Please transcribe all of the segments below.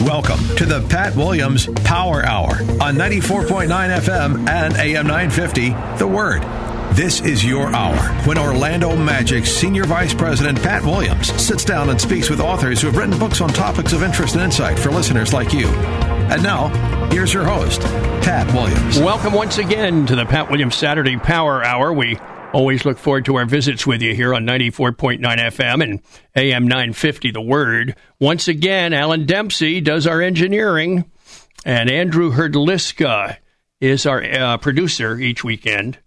Welcome to the Pat Williams Power Hour on 94.9 FM and AM 950, The Word. This is your hour when Orlando Magic Senior Vice President Pat Williams sits down and speaks with authors who have written books on topics of interest and insight for listeners like you. And now, here's your host, Pat Williams. Welcome once again to the Pat Williams Saturday Power Hour. We always look forward to our visits with you here on 94.9 FM and AM 950 The Word. Once again, Alan Dempsey does our engineering, and Andrew Herdliska is our uh, producer each weekend.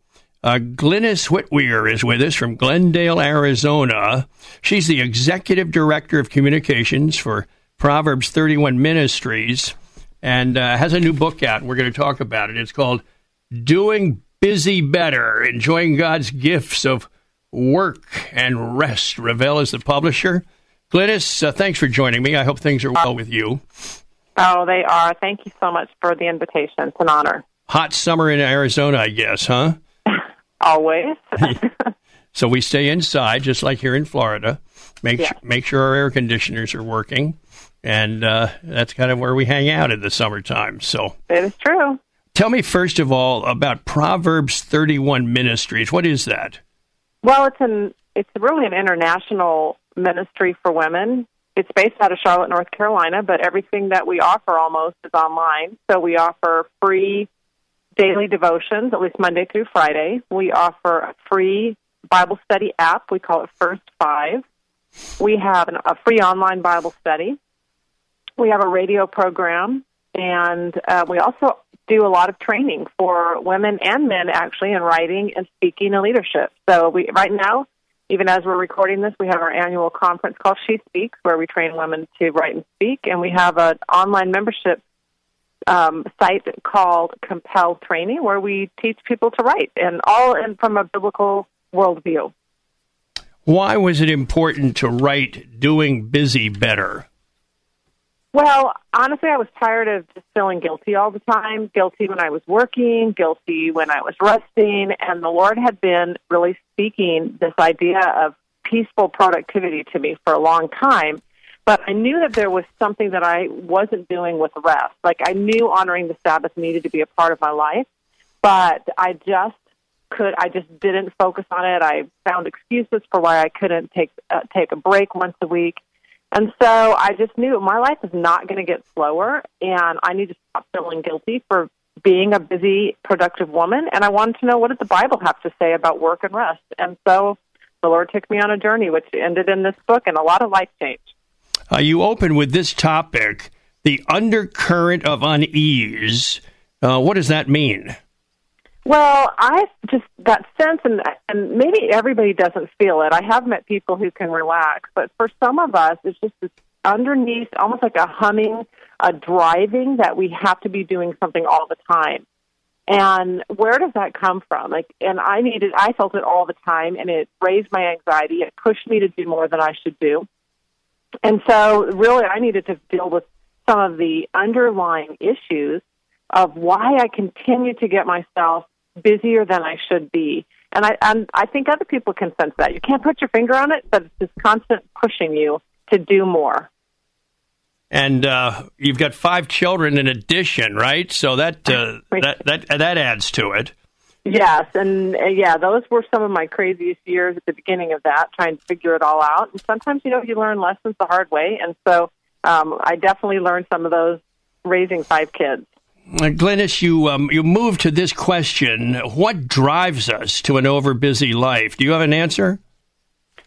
Uh, Glynnis Whitwer is with us from Glendale, Arizona. She's the executive director of communications for Proverbs 31 Ministries and uh, has a new book out. We're going to talk about it. It's called Doing Busy Better Enjoying God's Gifts of Work and Rest. Revell is the publisher. Glynnis, uh, thanks for joining me. I hope things are well with you. Oh, they are. Thank you so much for the invitation. It's an honor. Hot summer in Arizona, I guess, huh? Always. so we stay inside, just like here in Florida. Make Yeah. sure, make sure our air conditioners are working, and uh, that's kind of where we hang out in the summertime. So it is true. Tell me first of all about Proverbs 31 Ministries. What is that? Well, it's an it's really an international ministry for women. It's based out of Charlotte, North Carolina, but everything that we offer almost is online. So we offer free daily devotions, at least Monday through Friday. We offer a free Bible study app. We call it First Five. We have an, a free online Bible study. We have a radio program, and uh, we also do a lot of training for women and men, actually, in writing and speaking and leadership. So we right now, even as we're recording this, we have our annual conference called She Speaks, where we train women to write and speak, and we have an online membership um, site called Compel Training, where we teach people to write, and all in, from a biblical worldview. Why was it important to write Doing Busy Better? Well, honestly, I was tired of just feeling guilty all the time. Guilty when I was working, guilty when I was resting, and the Lord had been really speaking this idea of peaceful productivity to me for a long time. But I knew that there was something that I wasn't doing with rest. Like I knew honoring the Sabbath needed to be a part of my life, but I just could. I just didn't focus on it. I found excuses for why I couldn't take uh, take a break once a week. And so I just knew my life is not going to get slower, and I need to stop feeling guilty for being a busy, productive woman. And I wanted to know what did the Bible have to say about work and rest. And so the Lord took me on a journey, which ended in this book and a lot of life change. Uh, you open with this topic, the undercurrent of unease. Uh, what does that mean? Well, I just that sense, and and maybe everybody doesn't feel it. I have met people who can relax, but for some of us, it's just this underneath, almost like a humming, a driving that we have to be doing something all the time. And where does that come from? Like, and I needed, I felt it all the time, and it raised my anxiety. It pushed me to do more than I should do. And so, really, I needed to deal with some of the underlying issues of why I continue to get myself busier than I should be. And I, and I think other people can sense that. You can't put your finger on it, but it's this constant pushing you to do more. And uh, you've got five children in addition, right? So that uh, that that that adds to it. Yes, and uh, yeah, those were some of my craziest years at the beginning of that, trying to figure it all out. And sometimes, you know, you learn lessons the hard way. And so um, I definitely learned some of those raising five kids. Uh, Glynnis, you um, you moved to this question: What drives us to an overbusy life? Do you have an answer?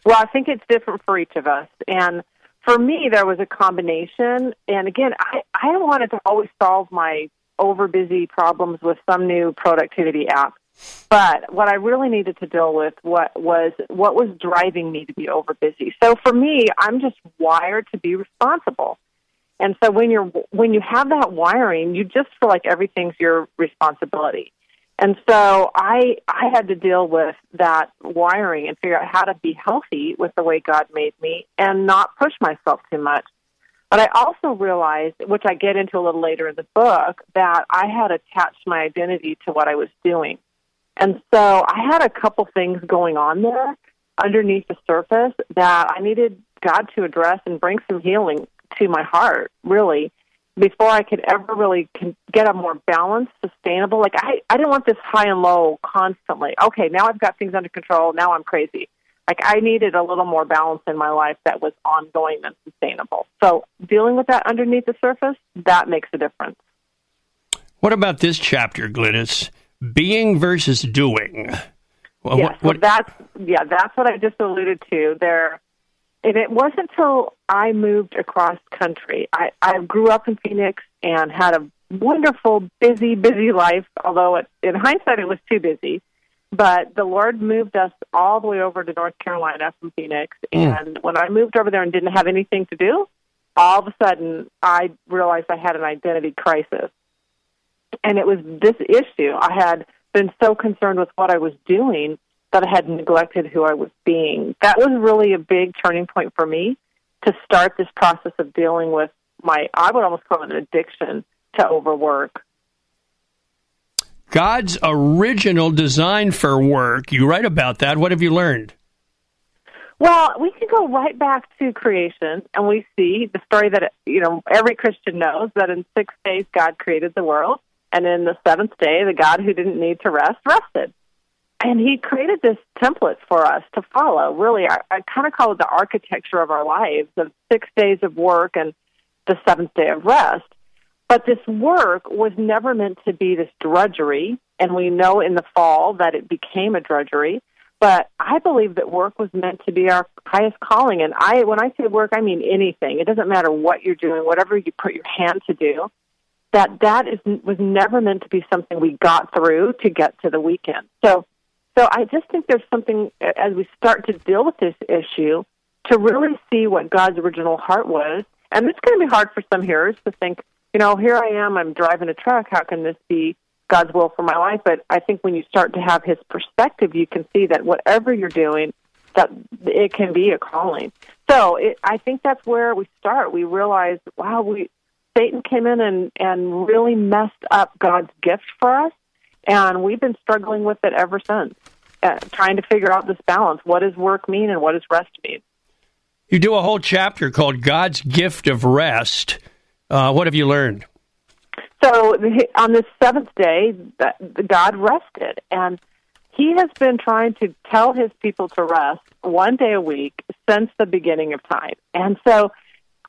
Well, I think it's different for each of us. And for me, there was a combination. And again, I, I wanted to always solve my overbusy problems with some new productivity app. But what I really needed to deal with what was what was driving me to be overbusy. So for me, I'm just wired to be responsible. And so when you're when you have that wiring, you just feel like everything's your responsibility. And so I I had to deal with that wiring and figure out how to be healthy with the way God made me and not push myself too much. But I also realized, which I get into a little later in the book, that I had attached my identity to what I was doing. And so I had a couple things going on there underneath the surface that I needed God to address and bring some healing to my heart, really before I could ever really get a more balanced, sustainable. Like I, I didn't want this high and low constantly. Okay, now I've got things under control. Now I'm crazy. Like I needed a little more balance in my life that was ongoing and sustainable. So dealing with that underneath the surface, that makes a difference. What about this chapter, Glynnis? Being versus doing. Well, yeah, what, what, so that's yeah, that's what I just alluded to. There and it wasn't until I moved across country. I, I grew up in Phoenix and had a wonderful, busy, busy life, although it, in hindsight it was too busy. But the Lord moved us all the way over to North Carolina from Phoenix. Mm. And when I moved over there and didn't have anything to do, all of a sudden I realized I had an identity crisis. And it was this issue. I had been so concerned with what I was doing that I had neglected who I was being. That was really a big turning point for me to start this process of dealing with my, I would almost call it an addiction to overwork. God's original design for work. You write about that. What have you learned? Well, we can go right back to creation and we see the story that, you know, every Christian knows that in six days God created the world. And in the seventh day, the God who didn't need to rest rested and he created this template for us to follow. Really, I, I kind of call it the architecture of our lives of six days of work and the seventh day of rest. But this work was never meant to be this drudgery, and we know in the fall that it became a drudgery. But I believe that work was meant to be our highest calling. And I, when I say work, I mean anything. It doesn't matter what you're doing, whatever you put your hand to do. That that is was never meant to be something we got through to get to the weekend. So so I just think there's something as we start to deal with this issue to really see what God's original heart was. And it's going to be hard for some hearers to think, you know, here I am, I'm driving a truck. How can this be God's will for my life? But I think when you start to have His perspective, you can see that whatever you're doing, that it can be a calling. So it, I think that's where we start. We realize, wow, we Satan came in and and really messed up God's gift for us, and we've been struggling with it ever since, uh, trying to figure out this balance. What does work mean and what does rest mean? You do a whole chapter called God's Gift of Rest. Uh, what have you learned? So on this seventh day, God rested, and He has been trying to tell His people to rest one day a week since the beginning of time. And so,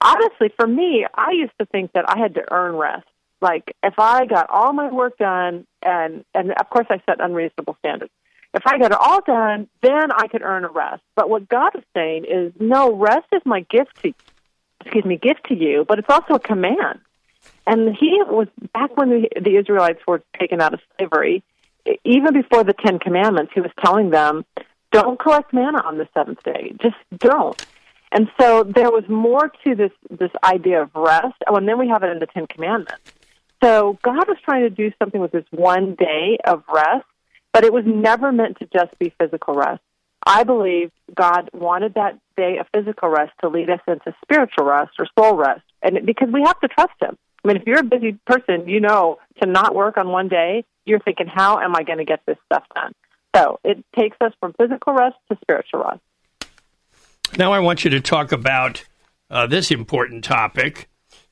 honestly, for me, I used to think that I had to earn rest like if I got all my work done and and of course I set unreasonable standards. If I got it all done, then I could earn a rest. But what God is saying is no, rest is my gift to excuse me, gift to you, but it's also a command. And he was back when the, the Israelites were taken out of slavery, even before the Ten Commandments, he was telling them, Don't collect manna on the seventh day. Just don't. And so there was more to this this idea of rest. Oh, and then we have it in the Ten Commandments. So God was trying to do something with this one day of rest, but it was never meant to just be physical rest. I believe God wanted that day of physical rest to lead us into spiritual rest or soul rest, and because we have to trust Him. I mean, if you're a busy person, you know to not work on one day, you're thinking, how am I going to get this stuff done? So it takes us from physical rest to spiritual rest. Now I want you to talk about uh, this important topic: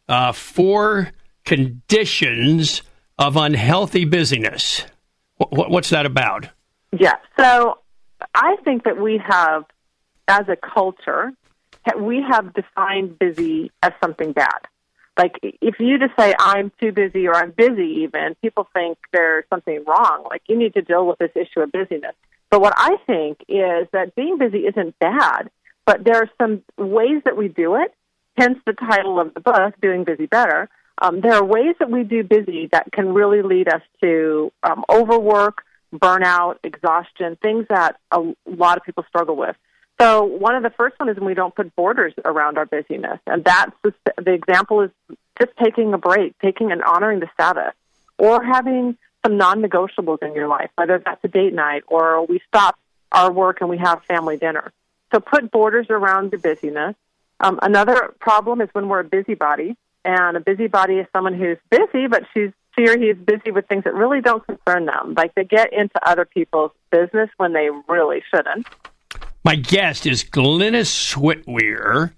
uh, four conditions of unhealthy busyness. What's that about? Yeah. So I think that we have, as a culture, we have defined busy as something bad. Like if you just say I'm too busy or I'm busy, even people think there's something wrong. Like you need to deal with this issue of busyness. But what I think is that being busy isn't bad, but there are some ways that we do it. Hence the title of the book, "Doing Busy Better." Um, there are ways that we do busy that can really lead us to um, overwork, burnout, exhaustion, things that a lot of people struggle with. So one of the first one is when we don't put borders around our busyness, and that's the, the example is just taking a break, taking and honoring the Sabbath, or having some non-negotiables in your life, whether that's a date night or we stop our work and we have family dinner. So put borders around your busyness. Um, another problem is when we're a busybody, and a busybody is someone who's busy, but she's she or he is busy with things that really don't concern them. Like they get into other people's business when they really shouldn't. My guest is Glynnis Switweir,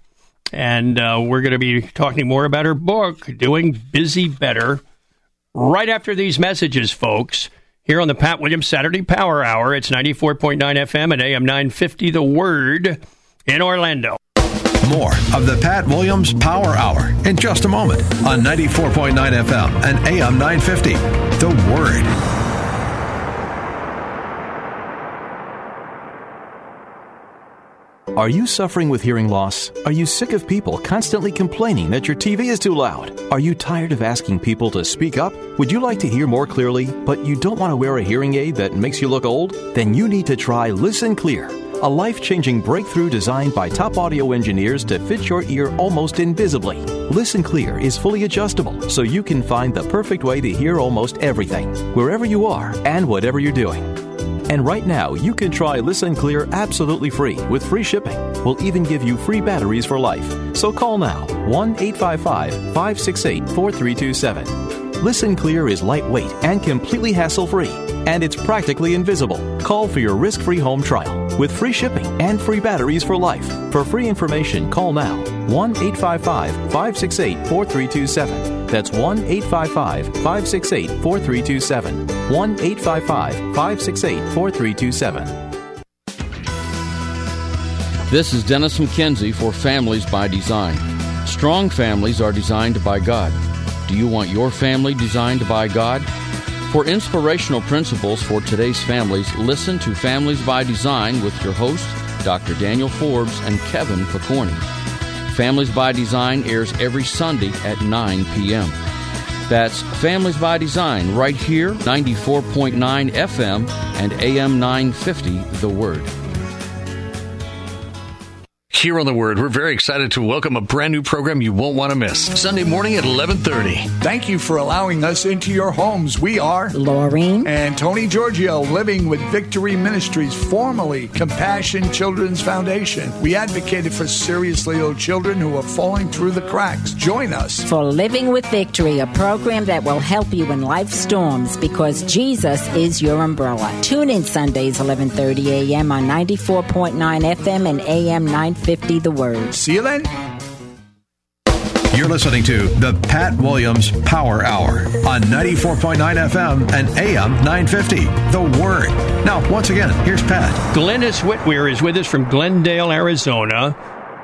and uh, we're going to be talking more about her book, Doing Busy Better, right after these messages, folks. Here on the Pat Williams Saturday Power Hour, it's 94.9 FM and AM 950, The Word in Orlando. More of the Pat Williams Power Hour in just a moment on 94.9 FM and AM 950, The Word. Are you suffering with hearing loss? Are you sick of people constantly complaining that your TV is too loud? Are you tired of asking people to speak up? Would you like to hear more clearly, but you don't want to wear a hearing aid that makes you look old? Then you need to try Listen Clear, a life changing breakthrough designed by top audio engineers to fit your ear almost invisibly. Listen Clear is fully adjustable, so you can find the perfect way to hear almost everything, wherever you are and whatever you're doing. And right now, you can try Listen Clear absolutely free with free shipping. We'll even give you free batteries for life. So call now 1 855 568 4327. Listen Clear is lightweight and completely hassle free, and it's practically invisible. Call for your risk free home trial with free shipping and free batteries for life. For free information, call now 1 855 568 4327. That's 1 855 568 4327. 1 855 568 4327. This is Dennis McKenzie for Families by Design. Strong families are designed by God. Do you want your family designed by God? For inspirational principles for today's families, listen to Families by Design with your hosts, Dr. Daniel Forbes and Kevin Pokorny. Families by Design airs every Sunday at 9 p.m. That's Families by Design right here, 94.9 FM and AM 950, The Word. Here on The Word, we're very excited to welcome a brand new program you won't want to miss. Sunday morning at 1130. Thank you for allowing us into your homes. We are Laureen and Tony Giorgio, living with Victory Ministries, formerly Compassion Children's Foundation. We advocated for seriously ill children who are falling through the cracks. Join us for Living with Victory, a program that will help you in life storms because Jesus is your umbrella. Tune in Sundays 11:30 a.m. on 94.9 FM and AM 950 the Word. See you then. You're listening to the Pat Williams Power Hour on 94.9 FM and AM 950. The Word. Now, once again, here's Pat. Glynnis Whitwer is with us from Glendale, Arizona,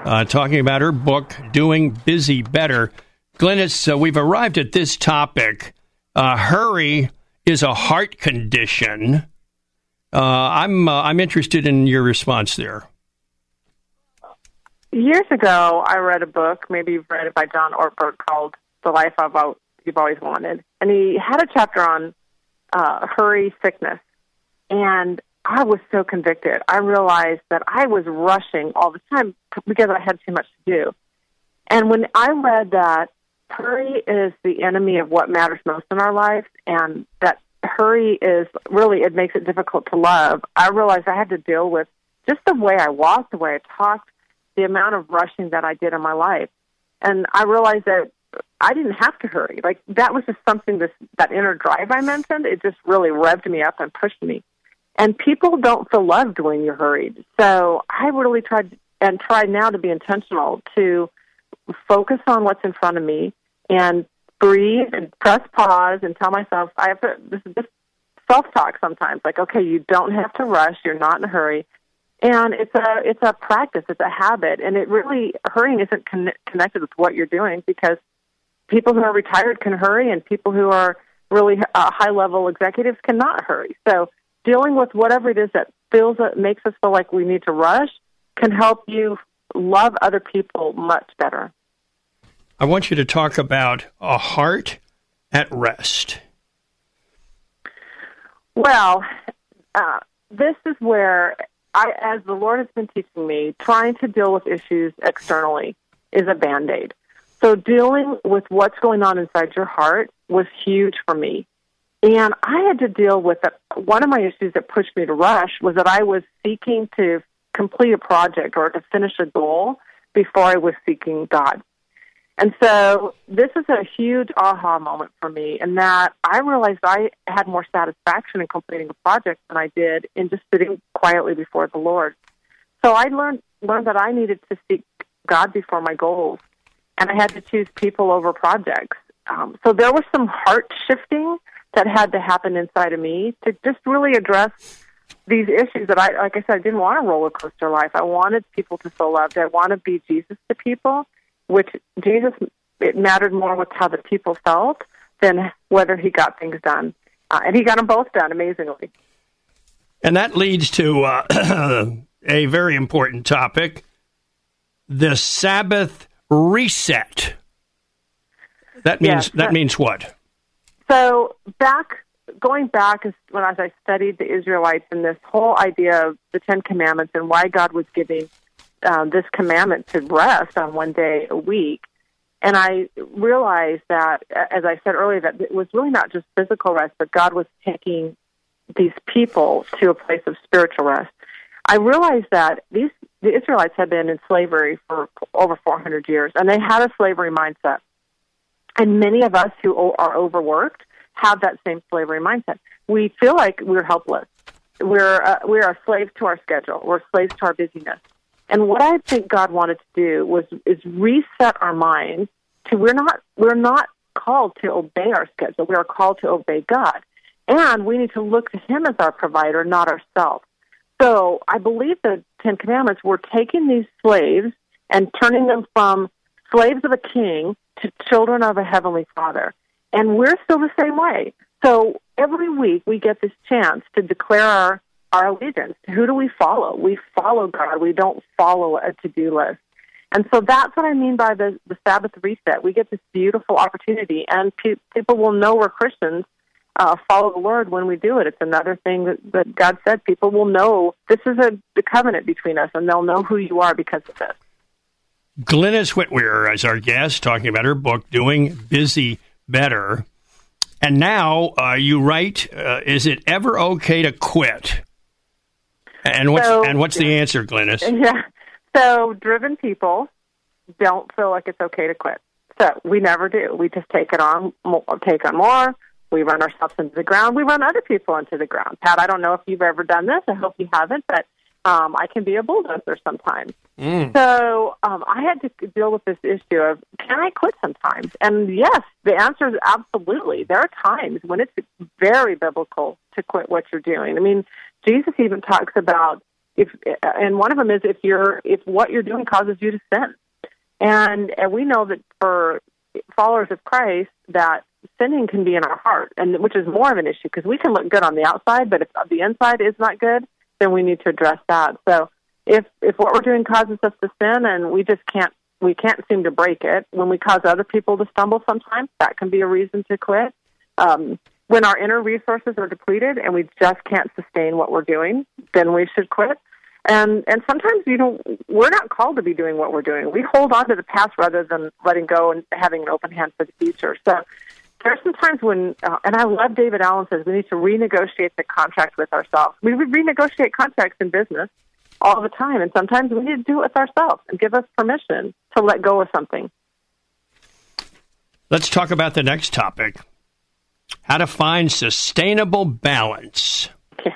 uh, talking about her book, Doing Busy Better. Glynnis, uh, we've arrived at this topic. Uh, hurry is a heart condition. Uh, I'm uh, I'm interested in your response there. Years ago, I read a book, maybe you've read it by John Ortberg, called The Life I've You've Always Wanted. And he had a chapter on uh, hurry sickness. And I was so convicted. I realized that I was rushing all the time because I had too much to do. And when I read that hurry is the enemy of what matters most in our lives, and that hurry is really, it makes it difficult to love, I realized I had to deal with just the way I walked, the way I talked, the amount of rushing that I did in my life. And I realized that I didn't have to hurry. Like that was just something this that inner drive I mentioned, it just really revved me up and pushed me. And people don't feel loved when you're hurried. So I really tried and try now to be intentional to focus on what's in front of me and breathe and press pause and tell myself I have to this is just self talk sometimes, like, okay, you don't have to rush, you're not in a hurry and it's a it's a practice it's a habit and it really hurrying isn't con- connected with what you're doing because people who are retired can hurry and people who are really uh, high level executives cannot hurry. So dealing with whatever it is that feels that makes us feel like we need to rush can help you love other people much better. I want you to talk about a heart at rest. Well uh, this is where I, as the Lord has been teaching me, trying to deal with issues externally is a band aid. So dealing with what's going on inside your heart was huge for me. And I had to deal with that. One of my issues that pushed me to rush was that I was seeking to complete a project or to finish a goal before I was seeking God. And so this is a huge aha moment for me in that I realized I had more satisfaction in completing a project than I did in just sitting quietly before the Lord. So I learned learned that I needed to seek God before my goals, and I had to choose people over projects. Um, so there was some heart shifting that had to happen inside of me to just really address these issues that I, like I said, I didn't want a roller coaster life. I wanted people to feel loved. I want to be Jesus to people which Jesus, it mattered more with how the people felt than whether he got things done. Uh, and he got them both done amazingly. And that leads to uh, a very important topic the Sabbath reset. That means Yes, that means what? So back, going back is when as I studied the Israelites and this whole idea of the Ten Commandments and why God was giving um, this commandment to rest on one day a week. And I realized that, as I said earlier, that it was really not just physical rest, but God was taking these people to a place of spiritual rest. I realized that these the Israelites had been in slavery for over 400 years, and they had a slavery mindset. And many of us who are overworked have that same slavery mindset. We feel like we're helpless. We're uh, we're a slave to our schedule. We're slaves to our busyness. And what I think God wanted to do was is reset our minds to we're not we're not called to obey our schedule. We are called to obey God. And we need to look to him as our provider, not ourselves. So I believe the Ten Commandments were taking these slaves and turning them from slaves of a king to children of a heavenly father. And we're still the same way. So every week we get this chance to declare our, our allegiance. Who do we follow? We follow God. We don't follow a to do list. And so that's what I mean by the, the Sabbath reset. We get this beautiful opportunity, and pe- people will know we're Christians uh, follow the Lord when we do it. It's another thing that, that God said. People will know this is a the covenant between us, and they'll know who you are because of this. Glynnis Whitwer as our guest, talking about her book, Doing Busy Better. And now uh, you write, uh, is it ever okay to quit? And what's, So- and what's the answer, Glennis? Yeah. So driven people don't feel like it's okay to quit. So we never do. We just take it on, take on more. We run ourselves into the ground. We run other people into the ground. Pat, I don't know if you've ever done this. I hope you haven't, but um, I can be a bulldozer sometimes. So um, I had to deal with this issue of can I quit sometimes? And yes, the answer is absolutely. There are times when it's very biblical to quit what you're doing. I mean, Jesus even talks about if, and one of them is if you're if what you're doing causes you to sin, and and we know that for followers of Christ that sinning can be in our heart, and which is more of an issue because we can look good on the outside, but if the inside is not good, then we need to address that. So if if what we're doing causes us to sin and we just can't we can't seem to break it when we cause other people to stumble sometimes that can be a reason to quit um, when our inner resources are depleted and we just can't sustain what we're doing then we should quit. And and sometimes you know we're not called to be doing what we're doing. We hold on to the past rather than letting go and having an open hand for the future. So there's some times when, uh, and I love David Allen says we need to renegotiate the contract with ourselves. We renegotiate contracts in business all the time, and sometimes we need to do it with ourselves and give us permission to let go of something. Let's talk about the next topic how to find sustainable balance.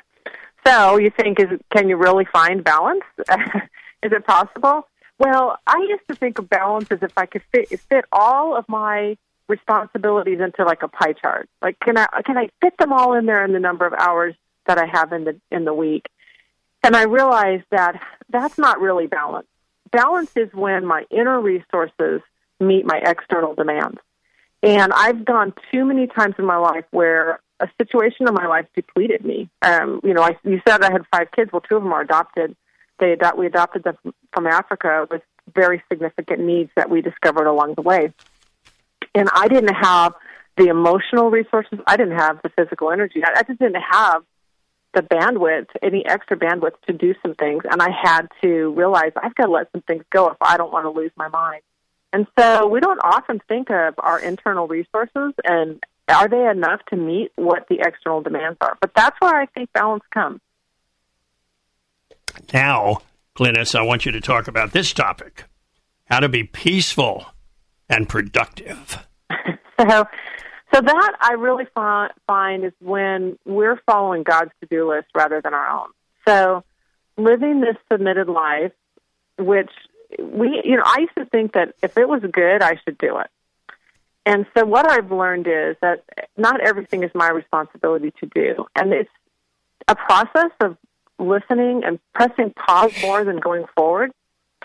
So you think, is can you really find balance? is it possible? Well, I used to think of balance as if I could fit fit all of my responsibilities into like a pie chart. Like, can I can I fit them all in there in the number of hours that I have in the in the week? And I realized that that's not really balance. Balance is when my inner resources meet my external demands. And I've gone too many times in my life where a situation in my life depleted me. Um, you know, I, you said I had five kids. Well, two of them are adopted. They adopt, we adopted them from Africa with very significant needs that we discovered along the way. And I didn't have the emotional resources. I didn't have the physical energy. I, I just didn't have the bandwidth, any extra bandwidth to do some things. And I had to realize I've got to let some things go if I don't want to lose my mind. And so we don't often think of our internal resources and are they enough to meet what the external demands are? But that's where I think balance comes. Now, Glynnis, I want you to talk about this topic how to be peaceful and productive. so, so that I really find is when we're following God's to do list rather than our own. So, living this submitted life, which we, you know, I used to think that if it was good, I should do it. And so, what I've learned is that not everything is my responsibility to do. And it's a process of listening and pressing pause more than going forward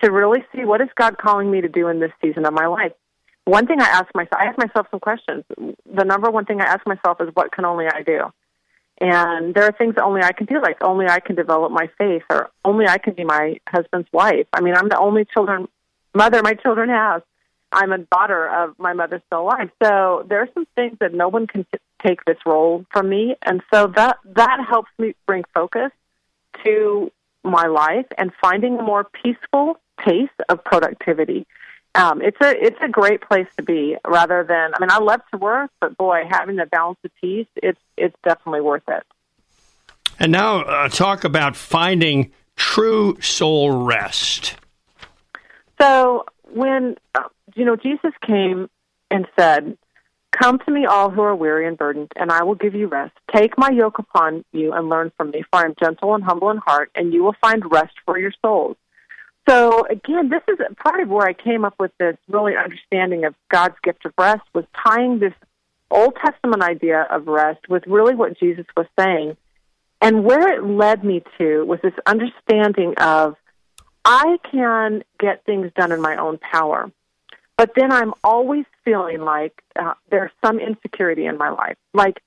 to really see what is God calling me to do in this season of my life. One thing I ask myself, I ask myself some questions. The number one thing I ask myself is, what can only I do? And there are things that only I can do, like only I can develop my faith, or only I can be my husband's wife. I mean, I'm the only children mother my children have. I'm a daughter of my mother still alive. So there are some things that no one can t- take this role from me, and so that that helps me bring focus to my life and finding a more peaceful pace of productivity. Um, it's a it's a great place to be rather than I mean I love to work, but boy, having the balance of peace, it's it's definitely worth it. And now uh, talk about finding true soul rest. So when uh, you know Jesus came and said, Come to me, all who are weary and burdened, and I will give you rest. Take my yoke upon you and learn from me, for I am gentle and humble in heart, and you will find rest for your souls. So again, this is part of where I came up with this really understanding of God's gift of rest was tying this Old Testament idea of rest with really what Jesus was saying. And where it led me to was this understanding of I can get things done in my own power. But then I'm always feeling like uh, there's some insecurity in my life. Like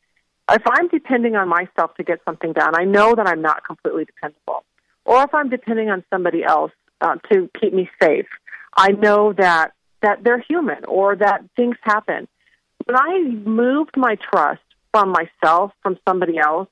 if I'm depending on myself to get something done, I know that I'm not completely dependable. Or if I'm depending on somebody else uh, to keep me safe, I know that that they're human or that things happen. When I moved my trust from myself, from somebody else,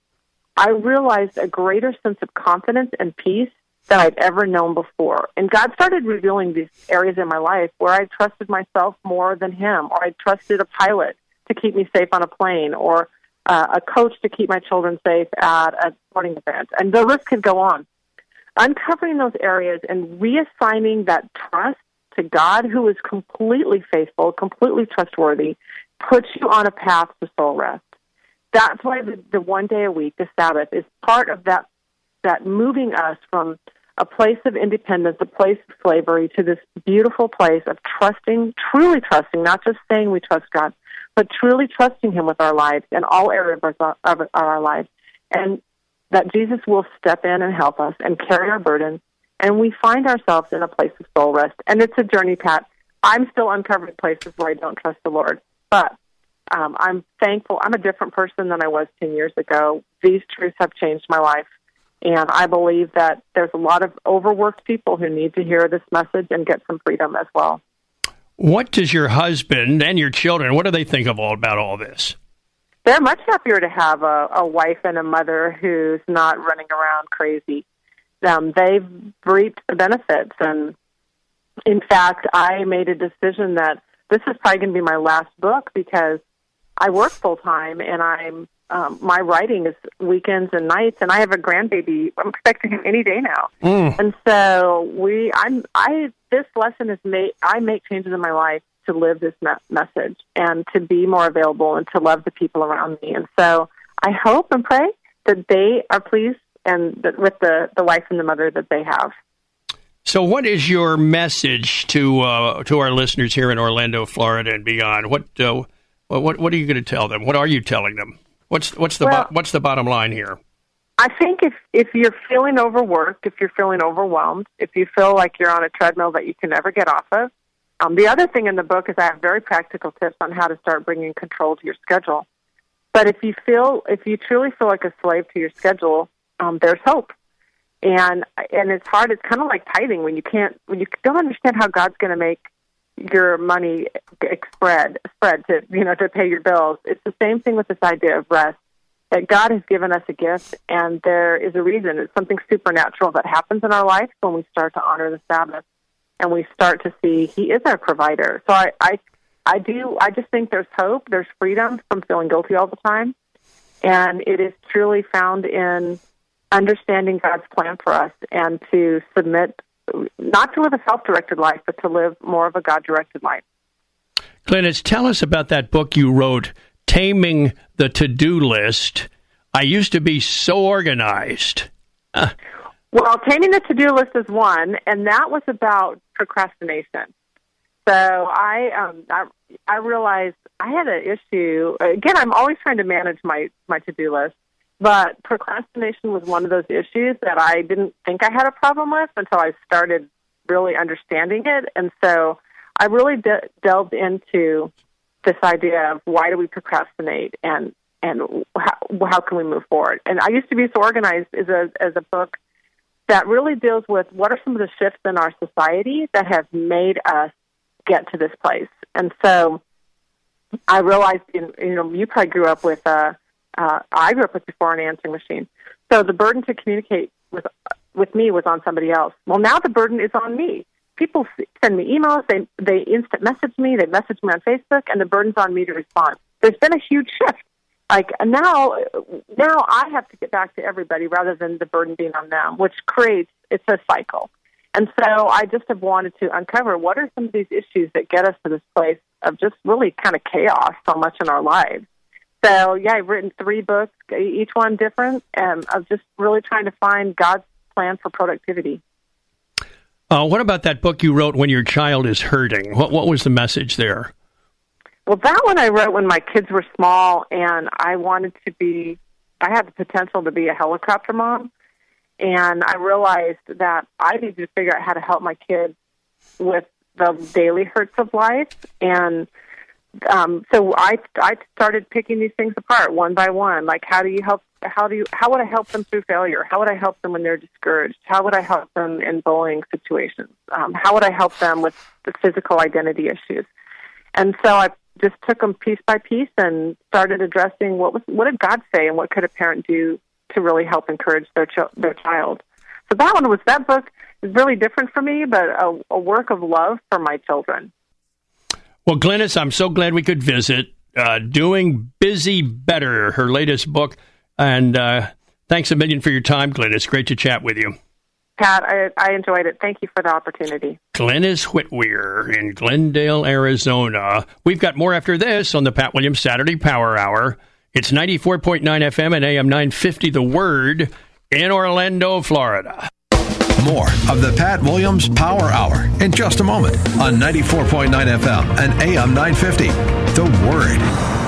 I realized a greater sense of confidence and peace than I'd ever known before. And God started revealing these areas in my life where I trusted myself more than Him, or I trusted a pilot to keep me safe on a plane, or uh, a coach to keep my children safe at a sporting event. And the list could go on. Uncovering those areas and reassigning that trust to God, who is completely faithful, completely trustworthy, puts you on a path to soul rest. That's why the, the one day a week, the Sabbath, is part of that that moving us from a place of independence, a place of slavery, to this beautiful place of trusting, truly trusting, not just saying we trust God, but truly trusting Him with our lives in all areas of our, of our lives. And that Jesus will step in and help us and carry our burdens. And we find ourselves in a place of soul rest. And it's a journey, Pat. I'm still uncovering places where I don't trust the Lord. But um, I'm thankful. I'm a different person than I was 10 years ago. These truths have changed my life. And I believe that there's a lot of overworked people who need to hear this message and get some freedom as well. What does your husband and your children, what do they think of all about all this? They're much happier to have a, a wife and a mother who's not running around crazy. Um, they've reaped the benefits. And in fact, I made a decision that this is probably going to be my last book because I work full time and I'm um, my writing is weekends and nights, and I have a grandbaby. I'm expecting him any day now, mm. and so we. I'm. I. This lesson is made. I make changes in my life to live this me- message and to be more available and to love the people around me. And so I hope and pray that they are pleased and that with the the wife and the mother that they have. So, what is your message to uh, to our listeners here in Orlando, Florida, and beyond? What uh, what what are you going to tell them? What are you telling them? What's what's the well, bo- what's the bottom line here? I think if if you're feeling overworked, if you're feeling overwhelmed, if you feel like you're on a treadmill that you can never get off of, um, the other thing in the book is I have very practical tips on how to start bringing control to your schedule. But if you feel if you truly feel like a slave to your schedule, um, there's hope. And and it's hard. It's kind of like tithing when you can't when you don't understand how God's going to make your money spread spread to you know to pay your bills. It's the same thing with this idea of rest. That God has given us a gift, and there is a reason. It's something supernatural that happens in our life when we start to honor the Sabbath. And we start to see He is our provider. So I, I, I do. I just think there's hope. There's freedom from feeling guilty all the time, and it is truly found in understanding God's plan for us and to submit, not to live a self-directed life, but to live more of a God-directed life. Glennis, tell us about that book you wrote, Taming the To-Do List. I used to be so organized. Uh. Well, taming the to-do list is one, and that was about procrastination. So I, um, I, I realized I had an issue. Again, I'm always trying to manage my my to-do list, but procrastination was one of those issues that I didn't think I had a problem with until I started really understanding it, and so I really de- delved into this idea of why do we procrastinate and and how, how can we move forward. And I used to be so organized a as a book that really deals with what are some of the shifts in our society that have made us get to this place. And so I realized, you know, you probably grew up with, uh, uh, I grew up with before an answering machine. So the burden to communicate with, with me was on somebody else. Well, now the burden is on me. People send me emails, they, they instant message me, they message me on Facebook, and the burden's on me to respond. There's been a huge shift like now now I have to get back to everybody rather than the burden being on them, which creates it's a cycle. And so I just have wanted to uncover what are some of these issues that get us to this place of just really kind of chaos so much in our lives. So yeah, I've written three books, each one different, and of just really trying to find God's plan for productivity. Uh, what about that book you wrote when your child is hurting? What what was the message there? Well, that one I wrote when my kids were small, and I wanted to be. I had the potential to be a helicopter mom, and I realized that I needed to figure out how to help my kids with the daily hurts of life, and um, so I I started picking these things apart one by one. Like, how do you help? How do you? How would I help them through failure? How would I help them when they're discouraged? How would I help them in bullying situations? Um, how would I help them with the physical identity issues? And so I just took them piece by piece and started addressing what was what did God say and what could a parent do to really help encourage their their child. So that one was that book is really different for me, but a, a work of love for my children. Well, Glennis, I'm so glad we could visit. Uh, Doing Busy Better, her latest book, and uh, thanks a million for your time, Glennis. Great to chat with you. Pat, I, I enjoyed it. Thank you for the opportunity. Glennis Whitwer in Glendale, Arizona. We've got more after this on the Pat Williams Saturday Power Hour. It's 94.9 FM and AM 950 The Word in Orlando, Florida. More of the Pat Williams Power Hour in just a moment on 94.9 FM and AM 950 The Word.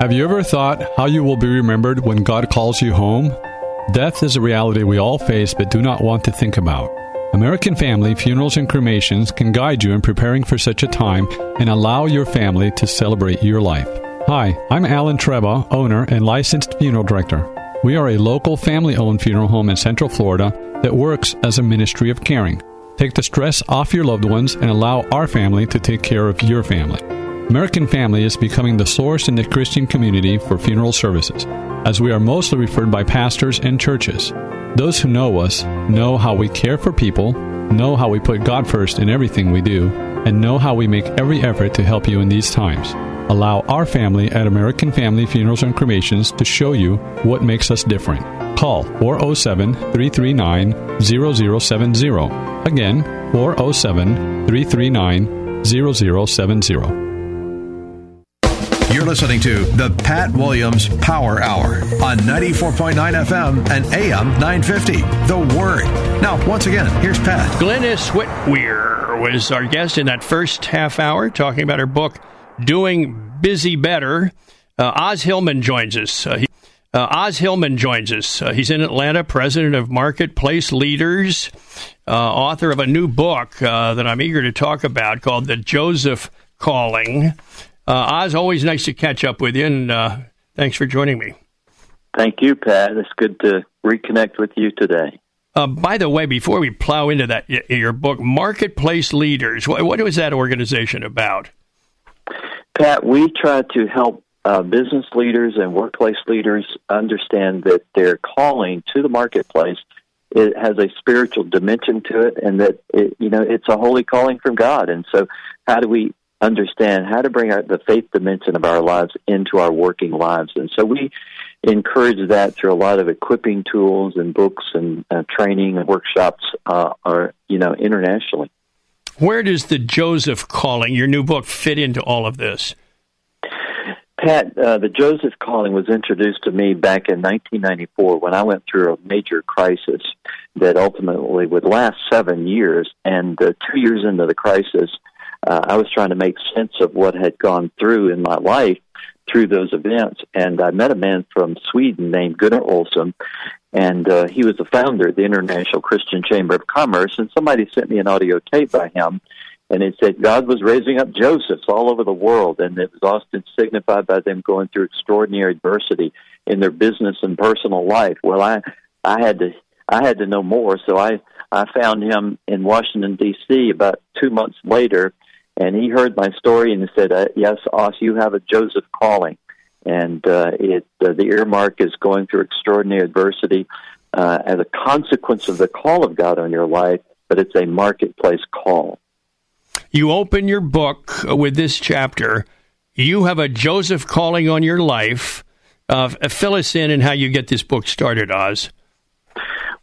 Have you ever thought how you will be remembered when God calls you home? Death is a reality we all face but do not want to think about. American Family Funerals and Cremations can guide you in preparing for such a time and allow your family to celebrate your life. Hi, I'm Alan Treba, owner and licensed funeral director. We are a local family owned funeral home in Central Florida that works as a ministry of caring. Take the stress off your loved ones and allow our family to take care of your family. American Family is becoming the source in the Christian community for funeral services, as we are mostly referred by pastors and churches. Those who know us know how we care for people, know how we put God first in everything we do, and know how we make every effort to help you in these times. Allow our family at American Family Funerals and Cremations to show you what makes us different. Call 407 339 0070. Again, 407 339 0070. You're listening to the Pat Williams Power Hour on 94.9 FM and AM 950. The Word. Now, once again, here's Pat. Glynnis Whitwer was our guest in that first half hour talking about her book, Doing Busy Better. Uh, Os Hillman joins us. Uh, he, uh, Os Hillman joins us. Uh, he's in Atlanta, president of Marketplace Leaders, uh, author of a new book uh, that I'm eager to talk about called The Joseph Calling. Uh, Os, always nice to catch up with you, and uh, thanks for joining me. Thank you, Pat. It's good to reconnect with you today. Uh, by the way, before we plow into that, your book, Marketplace Leaders, what, what is that organization about? Pat, we try to help uh, business leaders and workplace leaders understand that their calling to the marketplace it has a spiritual dimension to it, and that it, you know it's a holy calling from God. And so, how do we understand how to bring our, the faith dimension of our lives into our working lives. And so we encourage that through a lot of equipping tools and books and uh, training and workshops, uh, are, you know, internationally. Where does the Joseph calling, your new book, fit into all of this? Pat, uh, the Joseph calling was introduced to me back in 1994 when I went through a major crisis that ultimately would last seven years. And uh, two years into the crisis, uh, I was trying to make sense of what had gone through in my life through those events. And I met a man from Sweden named Gunnar Olson, and uh, he was the founder of the International Christian Chamber of Commerce. And somebody sent me an audio tape by him, and it said God was raising up Josephs all over the world, and it was often signified by them going through extraordinary adversity in their business and personal life. Well, I I had to I had to know more, so I I found him in Washington D.C. about two months later and he heard my story and said, uh, "Yes, Os, you have a Joseph calling, and uh, it uh, the earmark is going through extraordinary adversity uh, as a consequence of the call of God on your life, but it's a marketplace call." You open your book with this chapter. You have a Joseph calling on your life. Uh, fill us in and how you get this book started, Os.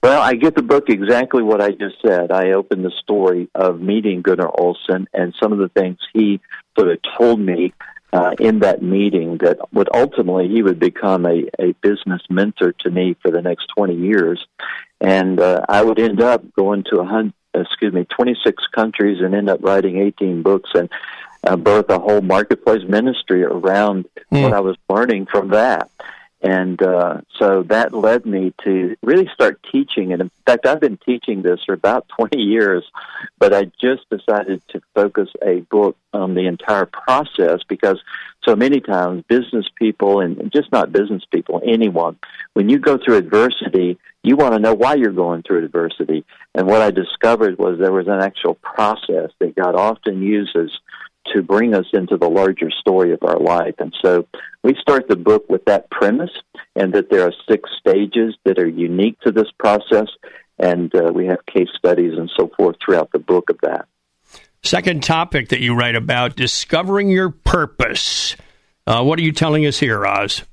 Well, I get the book exactly what I just said. I opened the story of meeting Gunnar Olson and some of the things he sort of told me uh, in that meeting that would ultimately he would become a, a business mentor to me for the next 20 years. And uh, I would end up going to a hundred, excuse me, 26 countries and end up writing 18 books and uh, birth a whole marketplace ministry around mm. what I was learning from that. And uh, so that led me to really start teaching. And in fact, I've been teaching this for about 20 years, but I just decided to focus a book on the entire process because so many times business people, and just not business people, anyone, when you go through adversity, you want to know why you're going through adversity. And what I discovered was there was an actual process that God often uses to bring us into the larger story of our life. And so we start the book with that premise and that there are six stages that are unique to this process. And uh, we have case studies and so forth throughout the book of that. Second topic that you write about discovering your purpose. Uh, what are you telling us here, Os?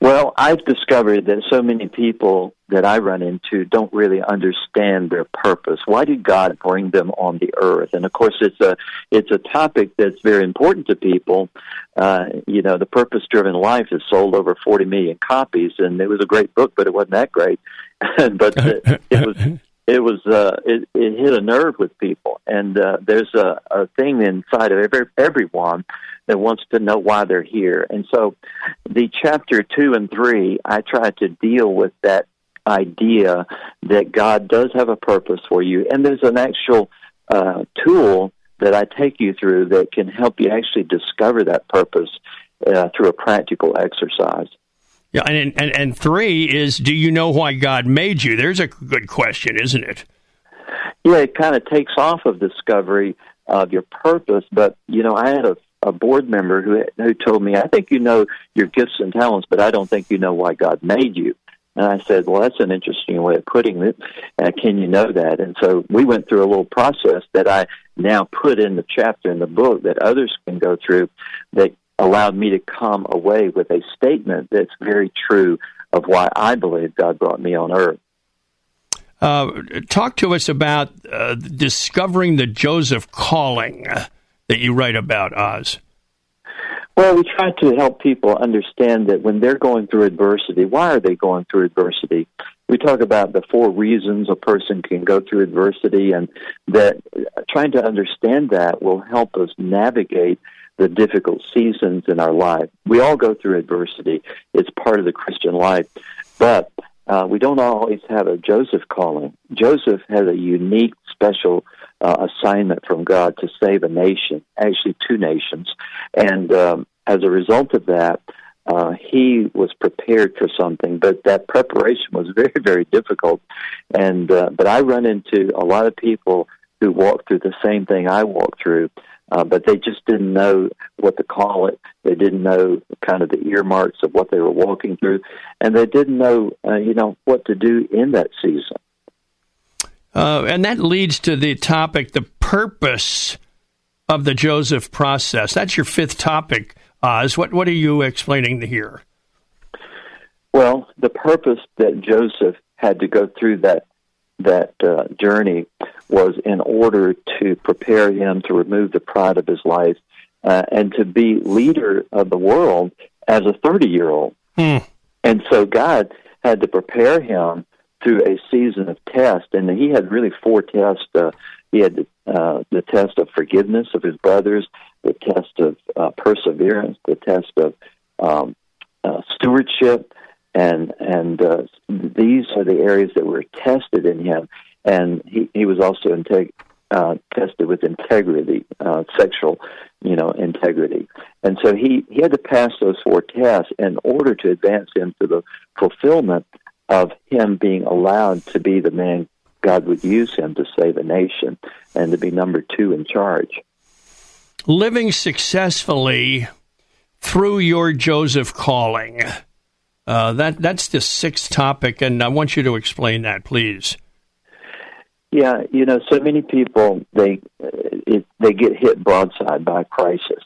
Well, I've discovered that so many people that I run into don't really understand their purpose. Why did God bring them on the earth? And of course, it's a it's a topic that's very important to people. Uh, you know, the Purpose Driven Life has sold over 40 million copies, and it was a great book, but it wasn't that great. but it, it was it was uh, it, it hit a nerve with people, and uh, there's a, a thing inside of every, everyone that wants to know why they're here. And so, the chapter two and three, I try to deal with that idea that God does have a purpose for you, and there's an actual uh, tool that I take you through that can help you actually discover that purpose uh, through a practical exercise. Yeah, and, and and three is, do you know why God made you? There's a good question, isn't it? Yeah, it kind of takes off of discovery of your purpose. But you know, I had a, a board member who who told me, "I think you know your gifts and talents, but I don't think you know why God made you." And I said, well, that's an interesting way of putting it. Uh, can you know that? And so we went through a little process that I now put in the chapter in the book that others can go through that allowed me to come away with a statement that's very true of why I believe God brought me on earth. Uh, talk to us about uh, discovering the Joseph calling that you write about, Os. Well, we try to help people understand that when they're going through adversity, why are they going through adversity? We talk about the four reasons a person can go through adversity, and that trying to understand that will help us navigate the difficult seasons in our life. We all go through adversity, it's part of the Christian life, but uh, we don't always have a Joseph calling. Joseph has a unique, special uh, assignment from God to save a nation, actually two nations. And um, as a result of that, uh, he was prepared for something, but that preparation was very, very difficult. And uh, but I run into a lot of people who walk through the same thing I walked through, uh, but they just didn't know what to call it. They didn't know kind of the earmarks of what they were walking through, and they didn't know, uh, you know, what to do in that season. Uh, and that leads to the topic, the purpose of the Joseph process. That's your fifth topic, Os. What what are you explaining here? Well, the purpose that Joseph had to go through that that uh, journey was in order to prepare him to remove the pride of his life uh, and to be leader of the world as a 30 year old. Hmm. And so God had to prepare him through a season of test, and he had really four tests. Uh, he had uh, the test of forgiveness of his brothers, the test of uh, perseverance, the test of um, uh, stewardship, and and uh, these are the areas that were tested in him. And he, he was also integ- uh, tested with integrity, uh, sexual, you know, integrity. And so he, he had to pass those four tests in order to advance him to the fulfillment of him being allowed to be the man God would use him to save a nation and to be number two in charge. Living successfully through your Joseph calling. Uh, that that's the sixth topic, and I want you to explain that, please. Yeah, you know, so many people they it, they get hit broadside by a crisis,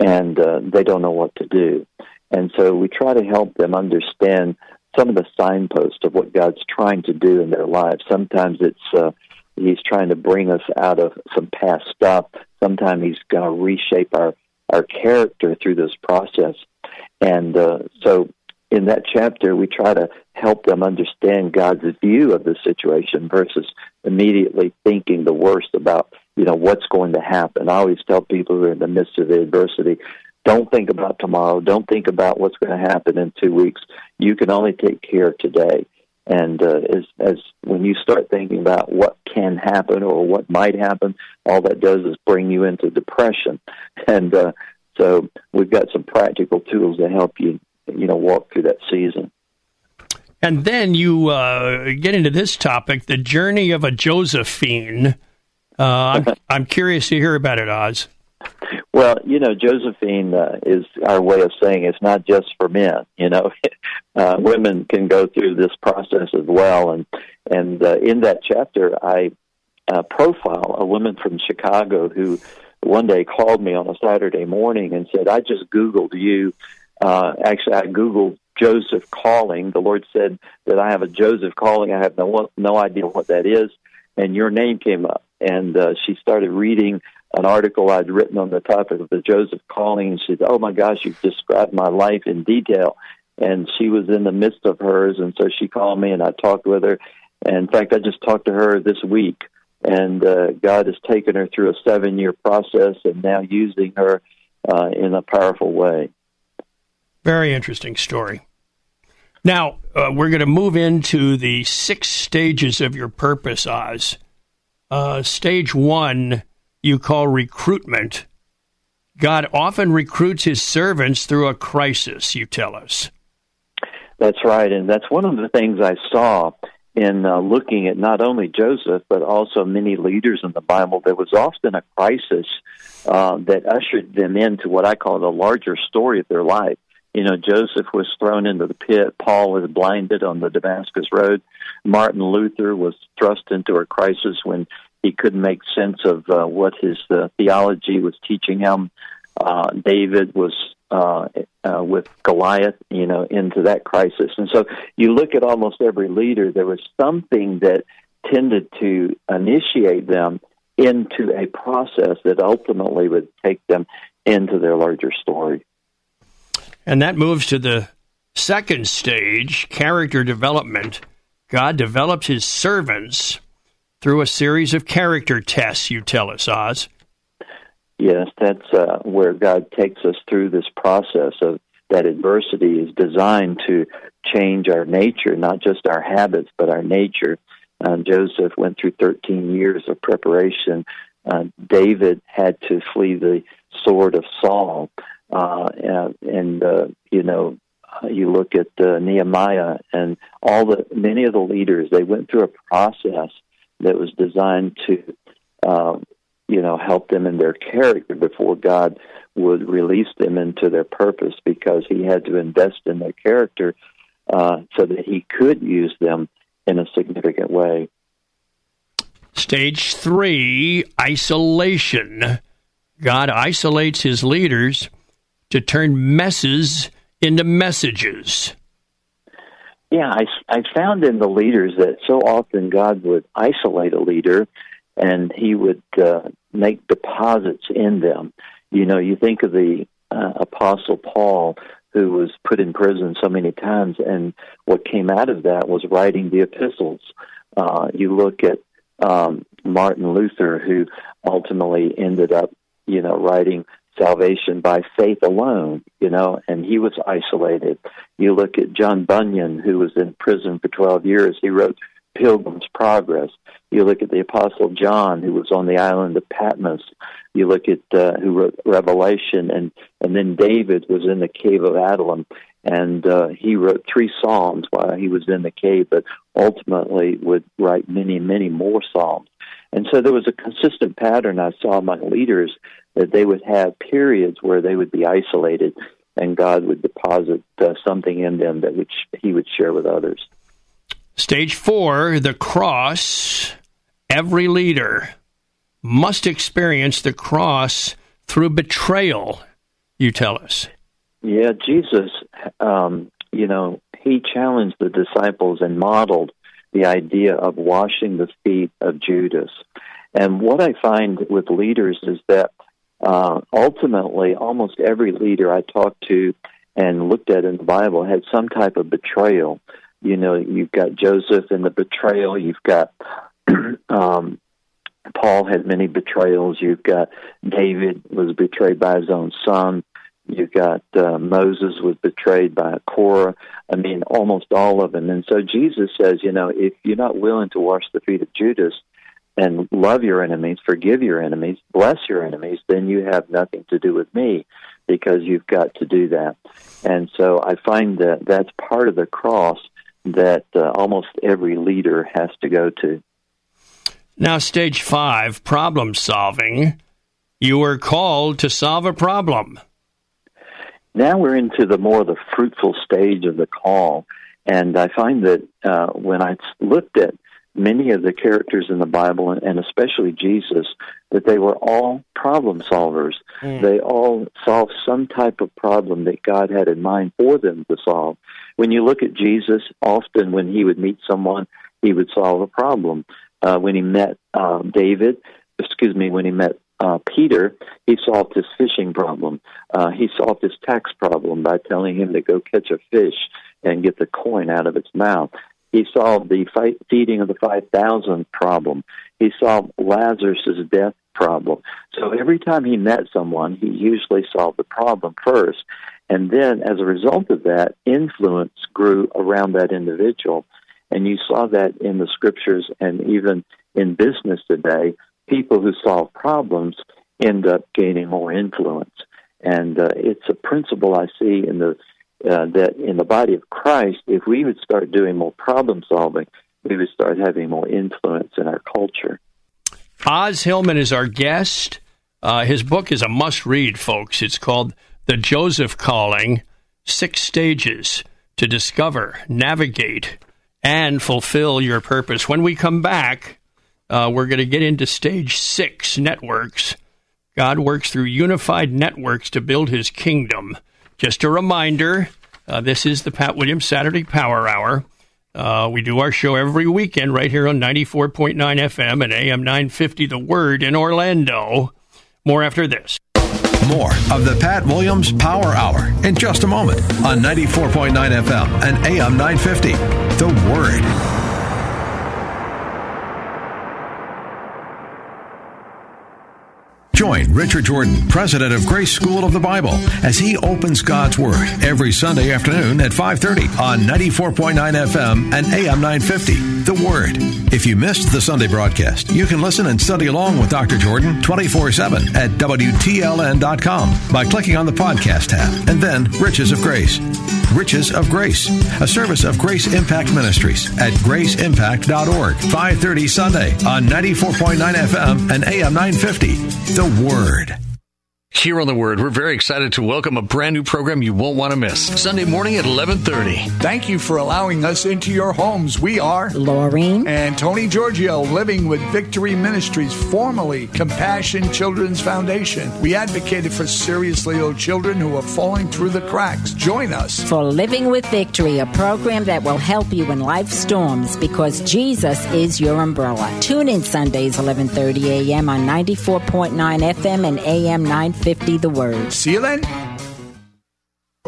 and uh, they don't know what to do, and so we try to help them understand some of the signposts of what God's trying to do in their lives. Sometimes it's uh, He's trying to bring us out of some past stuff. Sometimes He's going to reshape our our character through this process, and uh, so in that chapter, we try to help them understand God's view of the situation versus immediately thinking the worst about, you know, what's going to happen. I always tell people who are in the midst of the adversity, don't think about tomorrow. Don't think about what's going to happen in two weeks. You can only take care of today. And uh, as, as when you start thinking about what can happen or what might happen, all that does is bring you into depression. And uh, so we've got some practical tools to help you you know walk through that season. And then you uh, get into this topic, the journey of a Josephine. Uh, I'm, I'm, curious to hear about it, Os. Well, you know, Josephine uh, is our way of saying it's not just for men. You know, uh, women can go through this process as well. And and uh, in that chapter, I uh, profile a woman from Chicago who one day called me on a Saturday morning and said, "I just Googled you." Uh, actually, I googled Joseph calling. The Lord said that I have a Joseph calling. I have no no idea what that is, and your name came up. And uh, she started reading an article I'd written on the topic of the Joseph calling, and she said, "Oh my gosh, you've described my life in detail." And she was in the midst of hers, and so she called me, and I talked with her. And in fact, I just talked to her this week, and uh, God has taken her through a seven-year process, and now using her uh, in a powerful way. Very interesting story. Now, uh, we're going to move into the six stages of your purpose, Os. Uh, stage one, you call recruitment. God often recruits his servants through a crisis, you tell us. That's right. And that's one of the things I saw in uh, looking at not only Joseph, but also many leaders in the Bible. There was often a crisis uh, that ushered them into what I call the larger story of their life You know, Joseph was thrown into the pit. Paul was blinded on the Damascus Road. Martin Luther was thrust into a crisis when he couldn't make sense of uh, what his uh, theology was teaching him. Uh, David was uh, uh, with Goliath, you know, into that crisis. And so you look at almost every leader, there was something that tended to initiate them into a process that ultimately would take them into their larger story. And that moves to the second stage, character development. God develops his servants through a series of character tests, you tell us, Os. Yes, that's uh, where God takes us through this process of that adversity is designed to change our nature, not just our habits, but our nature. Uh, Joseph went through 13 years of preparation. Uh, David had to flee the sword of Saul. Uh, and, and uh, you know, you look at uh, Nehemiah and all the many of the leaders. They went through a process that was designed to uh, you know, help them in their character before God would release them into their purpose because he had to invest in their character uh, so that he could use them in a significant way. Stage three isolation. God isolates his leaders to turn messes into messages. Yeah, I, I found in the leaders that so often God would isolate a leader and he would uh, make deposits in them. You know, you think of the uh, Apostle Paul, who was put in prison so many times, and what came out of that was writing the epistles. Uh, you look at um, Martin Luther, who ultimately ended up, you know, writing salvation by faith alone, you know, and he was isolated. You look at John Bunyan, who was in prison for 12 years, he wrote Pilgrim's Progress. You look at the Apostle John, who was on the island of Patmos. You look at uh, who wrote Revelation, and and then David was in the cave of Adullam, and uh, he wrote three psalms while he was in the cave, but ultimately would write many, many more psalms. And so there was a consistent pattern I saw among leaders that they would have periods where they would be isolated, and God would deposit uh, something in them that which He would share with others. Stage four, the cross. Every leader must experience the cross through betrayal, you tell us. Yeah, Jesus, um, you know, he challenged the disciples and modeled the idea of washing the feet of Judas. And what I find with leaders is that uh, ultimately, almost every leader I talked to and looked at in the Bible had some type of betrayal. You know, you've got Joseph in the betrayal. You've got um, Paul had many betrayals. You've got David was betrayed by his own son. You've got uh, Moses was betrayed by Korah. I mean, almost all of them. And so Jesus says, you know, if you're not willing to wash the feet of Judas and love your enemies, forgive your enemies, bless your enemies, then you have nothing to do with me because you've got to do that. And so I find that that's part of the cross that uh, almost every leader has to go to. Now, stage five, problem solving. You were called to solve a problem. Now we're into the more the fruitful stage of the call, and I find that uh, when I looked at many of the characters in the Bible, and especially Jesus, that they were all problem solvers. Mm. They all solved some type of problem that God had in mind for them to solve. When you look at Jesus, often when he would meet someone, he would solve a problem. Uh, when he met uh, David, excuse me, when he met uh, Peter, he solved his fishing problem. Uh, he solved his tax problem by telling him to go catch a fish and get the coin out of its mouth. He solved the fight, feeding of the 5,000 problem. He solved Lazarus' death problem. So every time he met someone, he usually solved the problem first. And then, as a result of that, influence grew around that individual. And you saw that in the scriptures and even in business today. People who solve problems end up gaining more influence. And uh, it's a principle I see in the uh, that in the body of Christ, if we would start doing more problem solving, we would start having more influence in our culture. Os Hillman is our guest. Uh, his book is a must read, folks. It's called The Joseph Calling six stages to discover, navigate, and fulfill your purpose. When we come back, uh, we're going to get into stage six networks. God works through unified networks to build his kingdom. Just a reminder uh, this is the Pat Williams Saturday Power Hour. Uh, we do our show every weekend right here on 94.9 FM and AM 950 The Word in Orlando. More after this. More of the Pat Williams Power Hour in just a moment on 94.9 FM and AM 950. The Word. Join Richard Jordan, president of Grace School of the Bible, as he opens God's Word every Sunday afternoon at 5:30 on 94.9 FM and AM 950. The Word. If you missed the Sunday broadcast, you can listen and study along with Dr. Jordan 24/7 at WTLN.com by clicking on the podcast tab and then Riches of Grace. Riches of Grace, a service of Grace Impact Ministries at graceimpact.org. 5:30 Sunday on 94.9 FM and AM 950. The Word. Here on the Word, we're very excited to welcome a brand new program you won't want to miss. Sunday morning at 11:30. Thank you for allowing us into your homes. We are Laureen and Tony Giorgio, living with Victory Ministries, formerly Compassion Children's Foundation. We advocated for seriously ill children who are falling through the cracks. Join us for Living with Victory, a program that will help you in life storms because Jesus is your umbrella. Tune in Sundays 11:30 a.m. on 94.9 FM and AM 950 50 the word. See you then.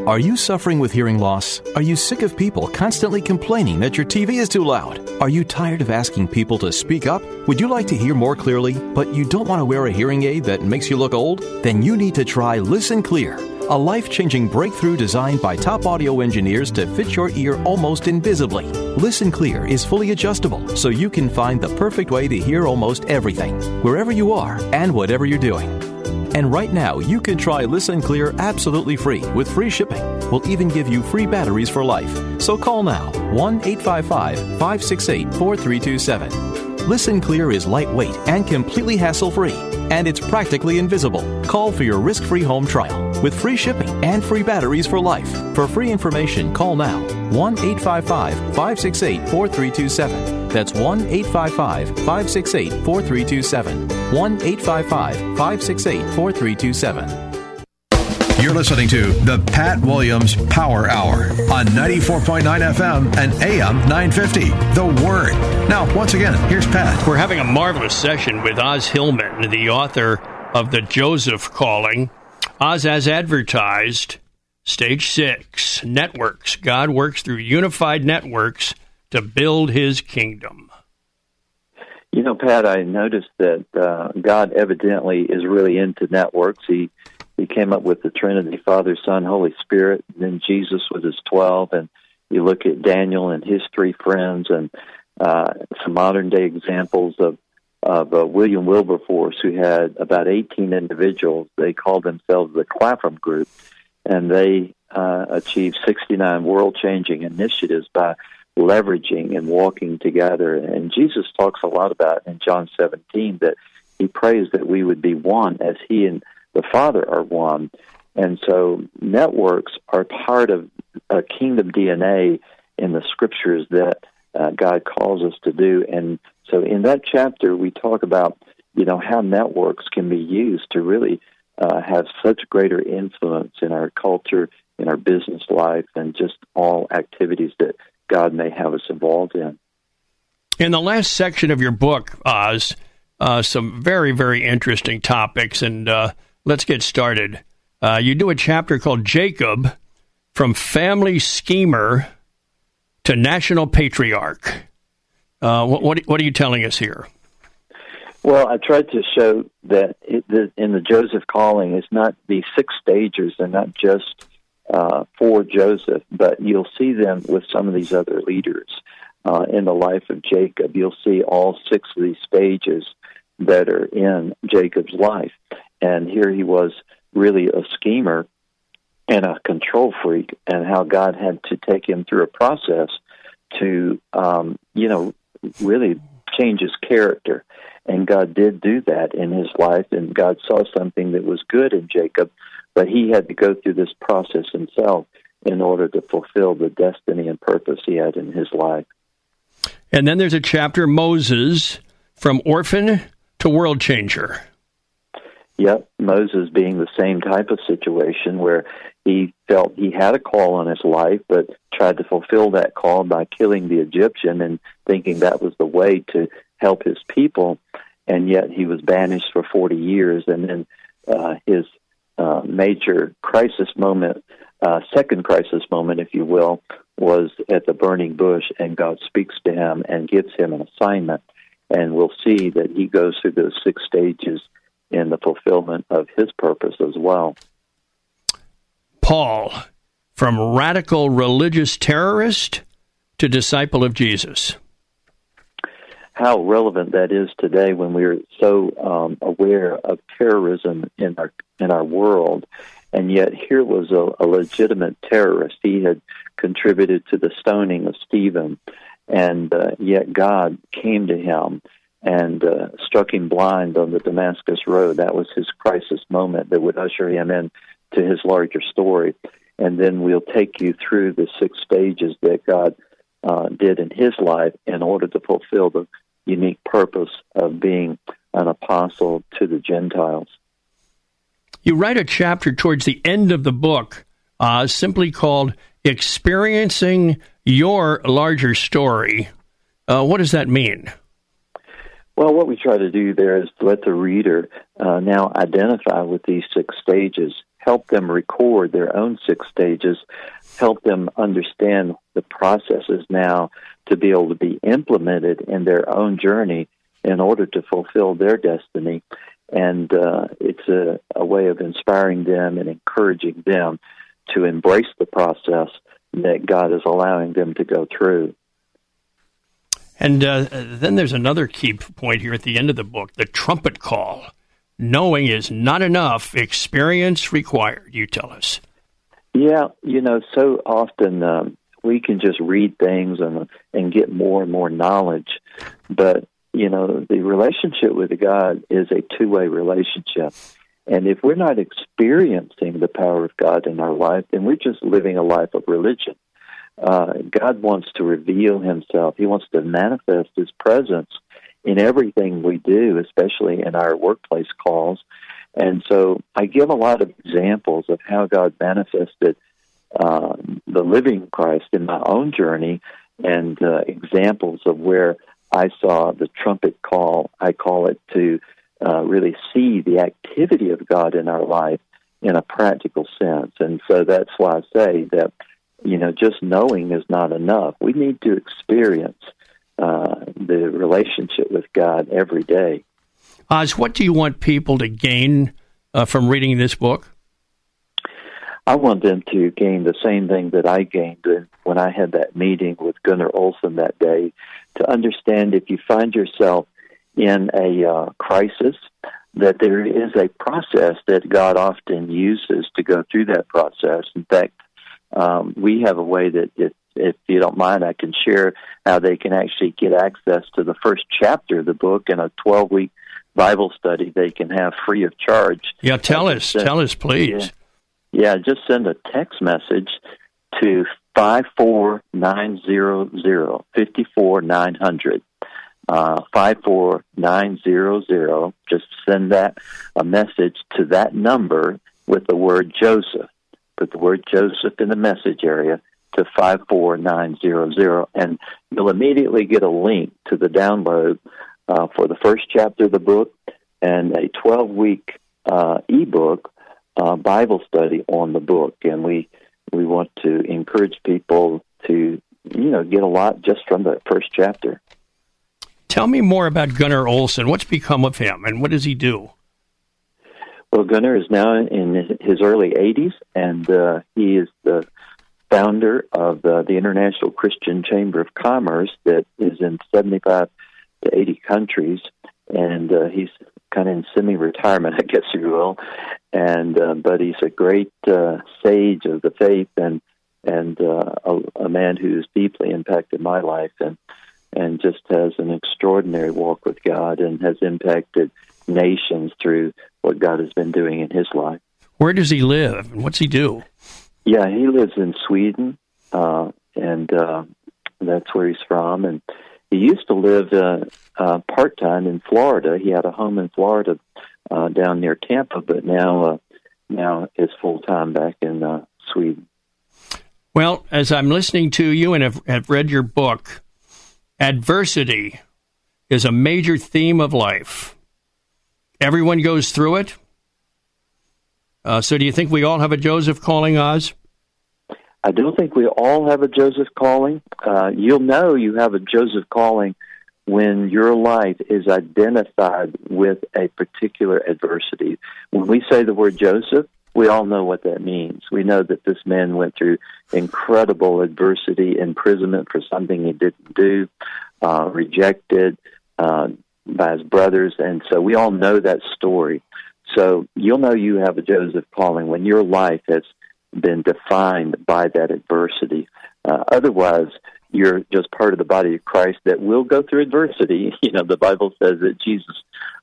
Are you suffering with hearing loss? Are you sick of people constantly complaining that your TV is too loud? Are you tired of asking people to speak up? Would you like to hear more clearly, but you don't want to wear a hearing aid that makes you look old? Then you need to try Listen Clear, a life changing breakthrough designed by top audio engineers to fit your ear almost invisibly. Listen Clear is fully adjustable, so you can find the perfect way to hear almost everything, wherever you are and whatever you're doing. And right now, you can try Listen Clear absolutely free with free shipping. We'll even give you free batteries for life. So call now 1 855 568 4327. Listen Clear is lightweight and completely hassle free, and it's practically invisible. Call for your risk free home trial with free shipping and free batteries for life. For free information, call now 1 855 568 4327. That's 1 855 568 4327. 1 855 568 4327. You're listening to the Pat Williams Power Hour on 94.9 FM and AM 950. The Word. Now, once again, here's Pat. We're having a marvelous session with Os Hillman, the author of The Joseph Calling. Os, as advertised, stage six networks. God works through unified networks to build his kingdom. You know, Pat, I noticed that uh, God evidently is really into networks. He he came up with the Trinity, Father, Son, Holy Spirit. Then Jesus with his twelve, and you look at Daniel and his three friends, and uh, some modern day examples of of uh, William Wilberforce, who had about 18 individuals. They called themselves the Clapham Group, and they uh, achieved 69 world changing initiatives by leveraging and walking together. And Jesus talks a lot about in John 17 that he prays that we would be one as he and the Father are one. And so networks are part of a kingdom DNA in the scriptures that uh, God calls us to do. And so in that chapter, we talk about, you know, how networks can be used to really uh, have such greater influence in our culture, in our business life, and just all activities that God may have us involved in. In the last section of your book, Os, uh, some very, very interesting topics, and uh, let's get started. Uh, you do a chapter called Jacob from Family Schemer to National Patriarch. Uh, what, what, what, are you telling us here? Well, I tried to show that it, the, in the Joseph calling, it's not these six stages, they're not just uh, for Joseph, but you'll see them with some of these other leaders uh, in the life of Jacob. You'll see all six of these stages that are in Jacob's life. And here he was really a schemer and a control freak, and how God had to take him through a process to, um, you know, really change his character. And God did do that in his life, and God saw something that was good in Jacob but he had to go through this process himself. in order to fulfill the destiny and purpose he had in his life. And then there's a chapter, Moses, from orphan to world changer. Yep, Moses being the same type of situation where he felt he had a call on his life, but tried to fulfill that call by killing the Egyptian and thinking that was the way to help his people. And yet he was banished for 40 years. And then uh, his uh, major crisis moment, uh, second crisis moment, if you will, was at the burning bush, and God speaks to him and gives him an assignment. And we'll see that he goes through those six stages in the fulfillment of his purpose as well. Paul, from radical religious terrorist to disciple of Jesus. How relevant that is today when we're so um, aware of terrorism in our in our world, and yet here was a, a legitimate terrorist. He had contributed to the stoning of Stephen, and uh, yet God came to him and uh, struck him blind on the Damascus Road. That was his crisis moment that would usher him in to his larger story. And then we'll take you through the six stages that God uh, did in his life in order to fulfill the unique purpose of being an apostle to the Gentiles. You write a chapter towards the end of the book uh, simply called Experiencing Your Larger Story. Uh, what does that mean? Well, what we try to do there is let the reader uh, now identify with these six stages, help them record their own six stages, help them understand the processes now to be able to be implemented in their own journey in order to fulfill their destiny. And uh, it's a, a way of inspiring them and encouraging them to embrace the process that God is allowing them to go through. And uh, then there's another key point here at the end of the book the trumpet call. Knowing is not enough, experience required, you tell us. Yeah, you know, so often um, we can just read things and and get more and more knowledge, but you know, the relationship with God is a two way relationship. And if we're not experiencing the power of God in our life, then we're just living a life of religion. Uh, God wants to reveal Himself. He wants to manifest His presence in everything we do, especially in our workplace calls. And so I give a lot of examples of how God manifested uh, the living Christ in my own journey and uh, examples of where I saw the trumpet call, I call it, to uh, really see the activity of God in our life in a practical sense. And so that's why I say that you know, just knowing is not enough. We need to experience uh, the relationship with God every day. Os, what do you want people to gain uh, from reading this book? I want them to gain the same thing that I gained when I had that meeting with Gunnar Olson that day to understand if you find yourself in a uh, crisis, that there is a process that God often uses to go through that process. In fact, um, we have a way that if, if you don't mind, I can share how they can actually get access to the first chapter of the book in a 12 week Bible study they can have free of charge. Yeah, tell us, send, tell us, please. Yeah, yeah, just send a text message to 54900 54900. Uh, 54900. Just send that a message to that number with the word Joseph put the word Joseph in the message area to 54900, and you'll immediately get a link to the download uh, for the first chapter of the book and a 12 week uh, ebook uh, Bible study on the book. And we, we want to encourage people to, you know, get a lot just from the first chapter. Tell me more about Gunnar Olson. What's become of him, and what does he do? Well, Gunnar is now in his early 80s, and uh, he is the founder of uh, the International Christian Chamber of Commerce that is in 75 to 80 countries, and uh, he's kind of in semi-retirement, I guess you will. And uh, but he's a great uh, sage of the faith and and uh, a, a man who's deeply impacted my life and and just has an extraordinary walk with God and has impacted nations through what God has been doing in his life. Where does he live and what's he do? Yeah, he lives in Sweden, uh, and uh, that's where he's from. And he used to live uh, uh, part time in Florida. He had a home in Florida uh, down near Tampa, but now uh, now is full time back in uh, Sweden. Well, as I'm listening to you and have, have read your book, adversity is a major theme of life. Everyone goes through it. Uh, so, do you think we all have a Joseph calling, Os? I don't think we all have a Joseph calling. Uh, you'll know you have a Joseph calling when your life is identified with a particular adversity. When we say the word Joseph, we all know what that means. We know that this man went through incredible adversity, imprisonment for something he didn't do, uh, rejected uh, by his brothers, and so we all know that story. So you'll know you have a Joseph calling when your life has been defined by that adversity. Uh, otherwise, you're just part of the body of Christ that will go through adversity. You know, the Bible says that Jesus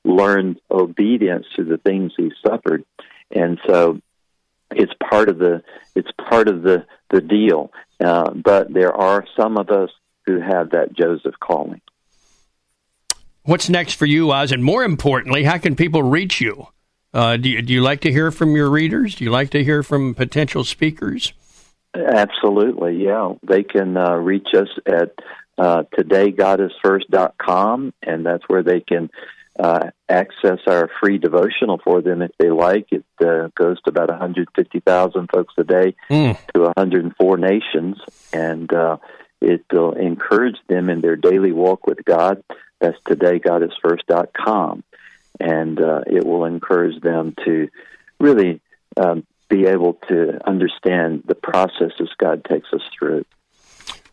learned obedience to the things he suffered and so it's part of the it's part of the the deal. Uh, but there are some of us who have that Joseph calling. What's next for you, Os? And more importantly, how can people reach you? Uh, do, you, do you like to hear from your readers? Do you like to hear from potential speakers? Absolutely, yeah. They can uh, reach us at uh, todaygodisfirst.com, and that's where they can uh, access our free devotional for them if they like. It uh, goes to about 150,000 folks a day mm. to 104 nations, and uh, it will encourage them in their daily walk with God. That's todaygodisfirst.com, and uh, it will encourage them to really um, be able to understand the processes God takes us through.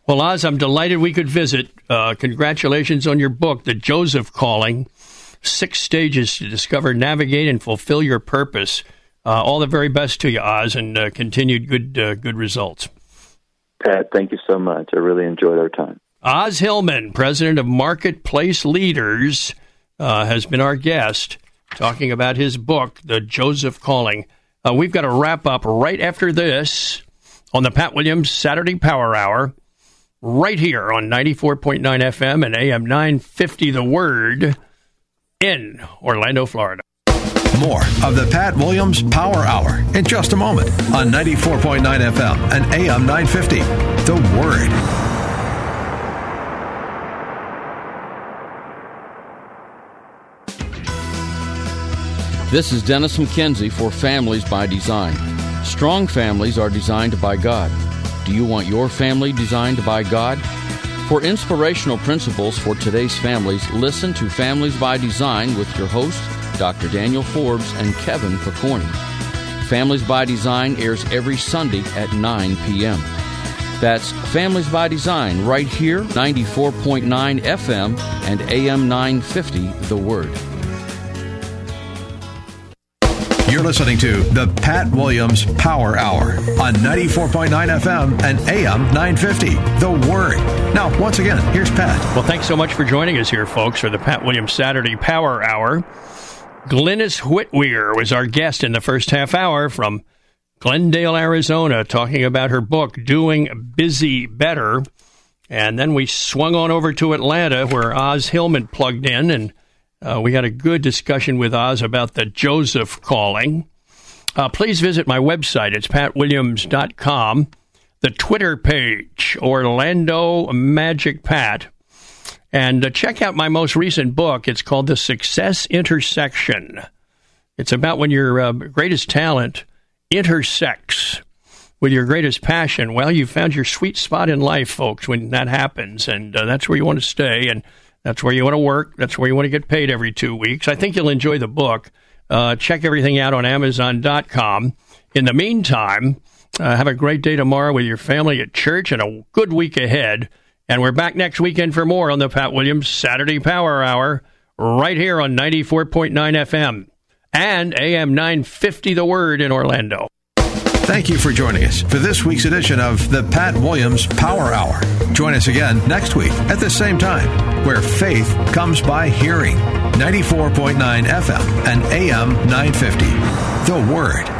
Well, Os, I'm delighted we could visit. Uh, congratulations on your book, The Joseph Calling six stages to discover, navigate, and fulfill your purpose. Uh, all the very best to you, Os, and uh, continued good uh, good results. Pat, thank you so much. I really enjoyed our time. Os Hillman, president of Marketplace Leaders, uh, has been our guest talking about his book, The Joseph Calling. Uh, we've got to wrap up right after this on the Pat Williams Saturday Power Hour, right here on 94.9 FM and AM 950 The Word in Orlando, Florida. More of the Pat Williams Power Hour in just a moment on 94.9 FM and AM 950. The Word. This is Dennis McKenzie for Families by Design. Strong families are designed by God. Do you want your family designed by God? For inspirational principles for today's families, listen to Families by Design with your hosts, Dr. Daniel Forbes and Kevin Pokorny. Families by Design airs every Sunday at 9 p.m. That's Families by Design right here, 94.9 FM and AM 950, The Word. You're listening to the Pat Williams Power Hour on 94.9 FM and AM 950. The Word. Now, once again, here's Pat. Well, thanks so much for joining us here, folks, for the Pat Williams Saturday Power Hour. Glynnis Whitwer was our guest in the first half hour from Glendale, Arizona, talking about her book, Doing Busy Better. And then we swung on over to Atlanta, where Os Hillman plugged in and uh, we had a good discussion with Os about the Joseph calling. Uh, please visit my website. It's patwilliams.com. The Twitter page, Orlando Magic Pat. And uh, check out my most recent book. It's called The Success Intersection. It's about when your uh, greatest talent intersects with your greatest passion. Well, you found your sweet spot in life, folks, when that happens. And uh, that's where you want to stay. And that's where you want to work. That's where you want to get paid every two weeks. I think you'll enjoy the book. Uh, check everything out on Amazon.com. In the meantime, uh, have a great day tomorrow with your family at church and a good week ahead. And we're back next weekend for more on the Pat Williams Saturday Power Hour right here on 94.9 FM and AM 950 The Word in Orlando. Thank you for joining us for this week's edition of the Pat Williams Power Hour. Join us again next week at the same time, where faith comes by hearing. 94.9 FM and AM 950. The Word.